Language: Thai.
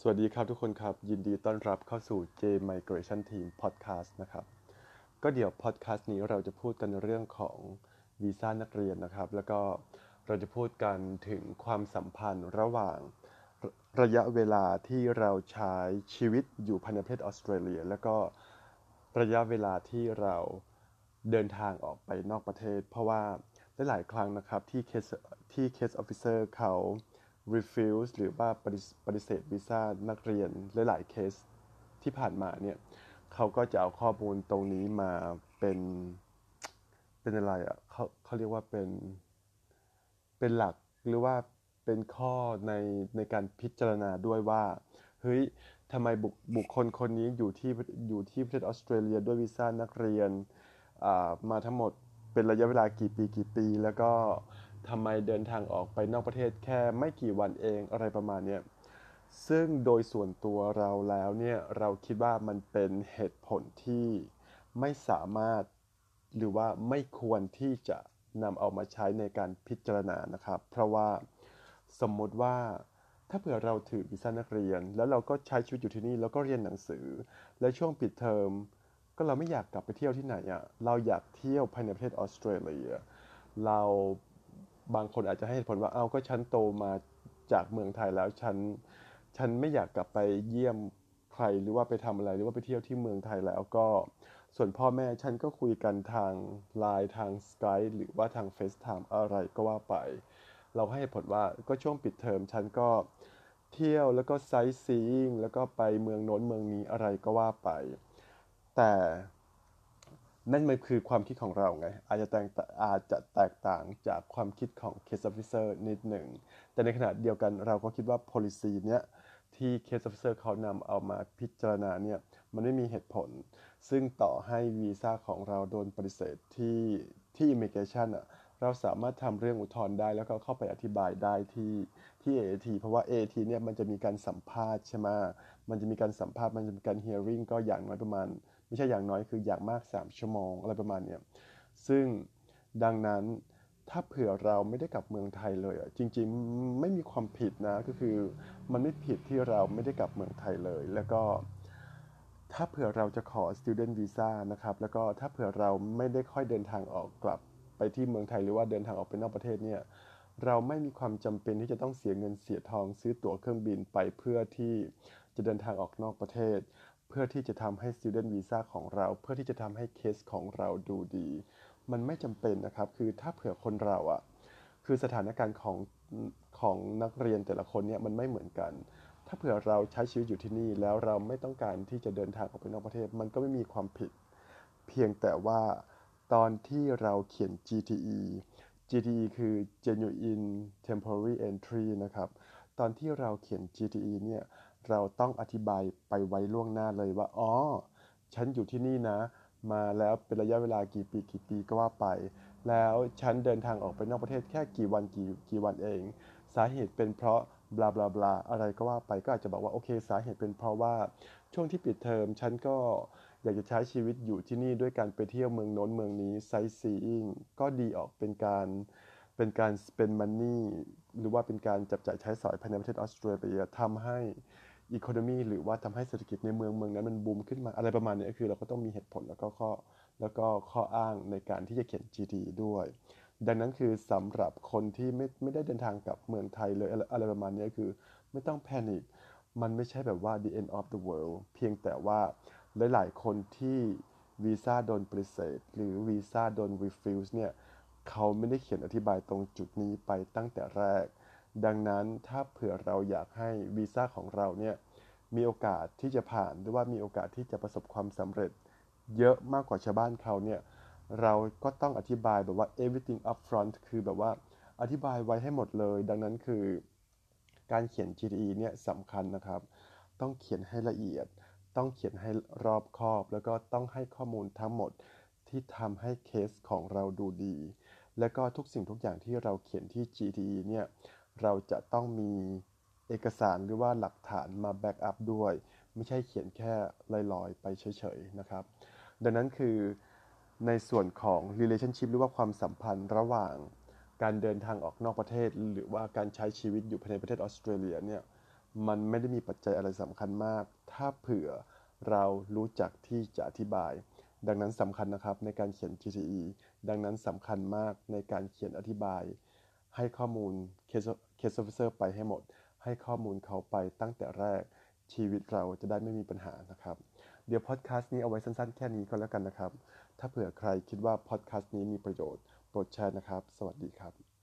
สวัสดีครับทุกคนครับ ยินดีต้อนรับเข้าสู่ J Migration Team Podcast นะครับ ก็เดี๋ยว podcast นี้เราจะพูดกันเรื่องของวีซ่านักเรียนนะครับ แล้วก็เราจะพูดกันถึงความสัมพันธ์ระหว่างระระยะเวลาที่เราใช้ชีวิตอยู่ภายในประเทศออสเตรเลีย แล้วก็ระยะเวลาที่เราเดินทางออกไปนอกประเทศ เพราะว่าหลายๆครั้งนะครับที่เคสที่ case officer เขา refuse หรือว่าปฏิเสธวีซ่านักเรียนหลายๆเคสที่ผ่านมาเนี่ยเขาก็จะเอาข้อมูลตรงนี้มาเป็นเป็นอะไรอะเขาเขาเรียกว่าเป็นเป็นหลักหรือว่าเป็นข้อในในการพิจารณาด้วยว่าเฮ้ยทำไมบุคบุคคลคนนี้อยู่ที่อยู่ที่ประเทศออสเตรเลียด้วยวีซ่านักเรียนมาทั้งหมดเป็นระยะเวลากี่ปีกี่ปี แล้วก็ ทำไมเดินทางออกไปนอกประเทศแค่ไม่กี่วันเองอะไรประมาณเนี้ยซึ่งโดยส่วนตัวเราแล้วเนี่ยเราคิดว่ามันเป็นเหตุผลที่ไม่สามารถหรือว่าไม่ควรที่จะนำเอามาใช้ในการพิจารณานะครับ เพราะว่าสมมติว่าถ้าเผื่อเราถือวีซ่านักเรียน แล้วเราก็ใช้ชีวิตอยู่ที่นี่แล้วก็เรียนหนังสือ และช่วงปิดเทอมก็เราไม่อยากกลับไปเที่ยวที่ไหนอะ่ะเราอยากเที่ยวภายในประเทศออสเตรเลีย เรา บางคนอาจจะให้เหตุผลว่าเอาก็ฉันโตมาจากเมืองไทยแล้วฉันฉันไม่อยากกลับไปเยี่ยมใครหรือว่าไปทำอะไรหรือว่าไปเที่ยวที่เมืองไทยแล้วก็ส่วนพ่อแม่ฉันก็คุยกันทางไลน์ทางสกายหรือว่าทาง FaceTime อะไรก็ว่าไป เราให้เหตุผลว่าก็ช่วงปิดเทอมฉันก็เที่ยวแล้วก็ไซต์ซีอิงแล้วก็ไปเมืองโน้นเมืองนี้อะไรก็ว่าไป แต่ นั่นมันคือความคิดของเราไงอาจจะแตกอาจจะแตกต่างจากความคิดของ case officer นิดหนึ่ง แต่ในขณะเดียวกันเราก็คิดว่า policy เนี้ยที่ case officer เขานำเอามาพิจารณาเนี่ยมันไม่มีเหตุผล ซึ่งต่อให้วีซ่าของเราโดนปฏิเสธที่ที่ immigration อะเราสามารถทำเรื่องอุทธรณ์ได้แล้วก็เข้าไปอธิบายได้ที่ที่ AAT เพราะว่า AAT เนี่ยมันจะมีการสัมภาษณ์ใช่ไหมมันจะมีการสัมภาษณ์มันจะมีการ hearing ก็อย่างน้อยประมาณ ไม่ใช่อย่างน้อยคืออย่างมาก 3 ชั่วโมงอะไรประมาณเนี้ยซึ่งดังนั้นถ้าเผื่อเราไม่ได้กลับเมืองไทยเลยอะจริงๆไม่มีความผิดนะก็คือ มันไม่ผิดที่เราไม่ได้กลับเมืองไทยเลย แล้วก็ถ้าเผื่อเราจะขอ student visa นะครับ แล้วก็ถ้าเผื่อเราไม่ได้ค่อยเดินทางออกกลับไปที่เมืองไทยหรือว่าเดินทางออกไปนอกประเทศเนี่ยเราไม่มีความจำเป็นที่จะต้องเสียเงินเสียทองซื้อตั๋วเครื่องบินไปเพื่อที่จะเดินทางออกนอกประเทศ เพื่อที่จะทำให้ student visa ของเรา เพื่อที่จะทำให้เคสของเราดูดี มันไม่จำเป็นนะครับ คือถ้าเผื่อคนเราอะคือสถานการณ์ของของนักเรียนแต่ละคนเนี่ยมันไม่เหมือนกัน ถ้าเผื่อเราใช้ชีวิตอยู่ที่นี่ แล้วเราไม่ต้องการที่จะเดินทางออกไปนอกประเทศ มันก็ไม่มีความผิด เพียงแต่ว่าตอนที่เราเขียน GTE GTE คือ Genuine Temporary Entry นะครับ ตอนที่เราเขียน GTE เนี่ย เราต้องอธิบายไปไว้ล่วงหน้าเลยว่า อ๋อ ฉันอยู่ที่นี่นะ มาแล้วเป็นระยะเวลากี่ปีกี่ปีก็ว่าไป แล้วฉันเดินทางออกไปนอกประเทศแค่กี่วันกี่กี่วันเอง สาเหตุเป็นเพราะบลาบลาบลาอะไรก็ว่าไปก็อาจจะบอกว่าโอเค สาเหตุเป็นเพราะว่าช่วงที่ปิดเทอมฉันก็อยากจะใช้ชีวิตอยู่ที่นี่ด้วยการไปเที่ยวเมืองโน้นเมืองนี้ไซซีอิงก็ดีออกเป็นการเป็นการ spend money หรือว่าเป็นการจับจ่ายใช้สอยภายในประเทศออสเตรเลียทำให้ อีโคโนมีหรือว่าทำให้เศรษฐกิจในเมืองเมืองนั้นมันบูมขึ้นมาอะไรประมาณนี้คือเราก็ต้องมีเหตุผลแล้วก็ข้อแล้วก็ข้ออ้างในการที่จะเขียน GT ด้วย ดังนั้นคือสำหรับคนที่ไม่ไม่ได้เดินทางกลับเมืองไทยเลยอะไรประมาณนี้คือไม่ต้องแพนิคมันไม่ใช่แบบว่า the end of the world เพียงแต่ว่าหลายๆคนที่วีซ่าโดนปฏิเสธหรือวีซ่าโดน refuse เนี่ยเขาไม่ได้เขียนอธิบายตรงจุดนี้ไปตั้งแต่แรก ดังนั้นถ้าเผื่อเราอยากให้วีซ่าของเราเนี่ยมีโอกาสที่จะผ่านหรือว่ามีโอกาสที่จะประสบความสำเร็จ เยอะมากกว่าชาวบ้านเขาเนี่ยเราก็ต้องอธิบายแบบว่า everything up front คือแบบว่าอธิบายไว้ให้หมดเลย ดังนั้นคือ การเขียน GDE เนี่ยสำคัญนะครับ ต้องเขียนให้ละเอียด ต้องเขียนให้รอบคอบ แล้วก็ต้องให้ข้อมูลทั้งหมดที่ทำให้เคสของเราดูดี และก็ทุกสิ่งทุกอย่างที่เราเขียนที่ GDE เนี่ย เราจะต้องมีเอกสารหรือว่าหลักฐานมาแบ็กอัพด้วย ไม่ใช่เขียนแค่ลอยๆ ไปเฉยๆนะครับ ดังนั้นคือในส่วนของ relationship หรือว่าความสัมพันธ์ระหว่างการเดินทางออกนอกประเทศ หรือว่าการใช้ชีวิตอยู่ภายในประเทศออสเตรเลียเนี่ยมันไม่ได้มีปัจจัยอะไรสำคัญมาก ถ้าเผื่อเรารู้จักที่จะอธิบาย ดังนั้นสำคัญนะครับในการเขียน GTE ดังนั้นสำคัญมากในการเขียนอธิบาย ให้ข้อมูล Case Officer ไปให้หมด ให้ข้อมูลเขาไปตั้งแต่แรกชีวิตเราจะได้ไม่มีปัญหานะครับ เดี๋ยวพอดแคสต์นี้เอาไว้สั้นๆ แค่นี้ก็แล้วกันนะครับ ถ้าเผื่อใครคิดว่าพอดแคสต์นี้มีประโยชน์โปรดแชร์นะครับ สวัสดีครับ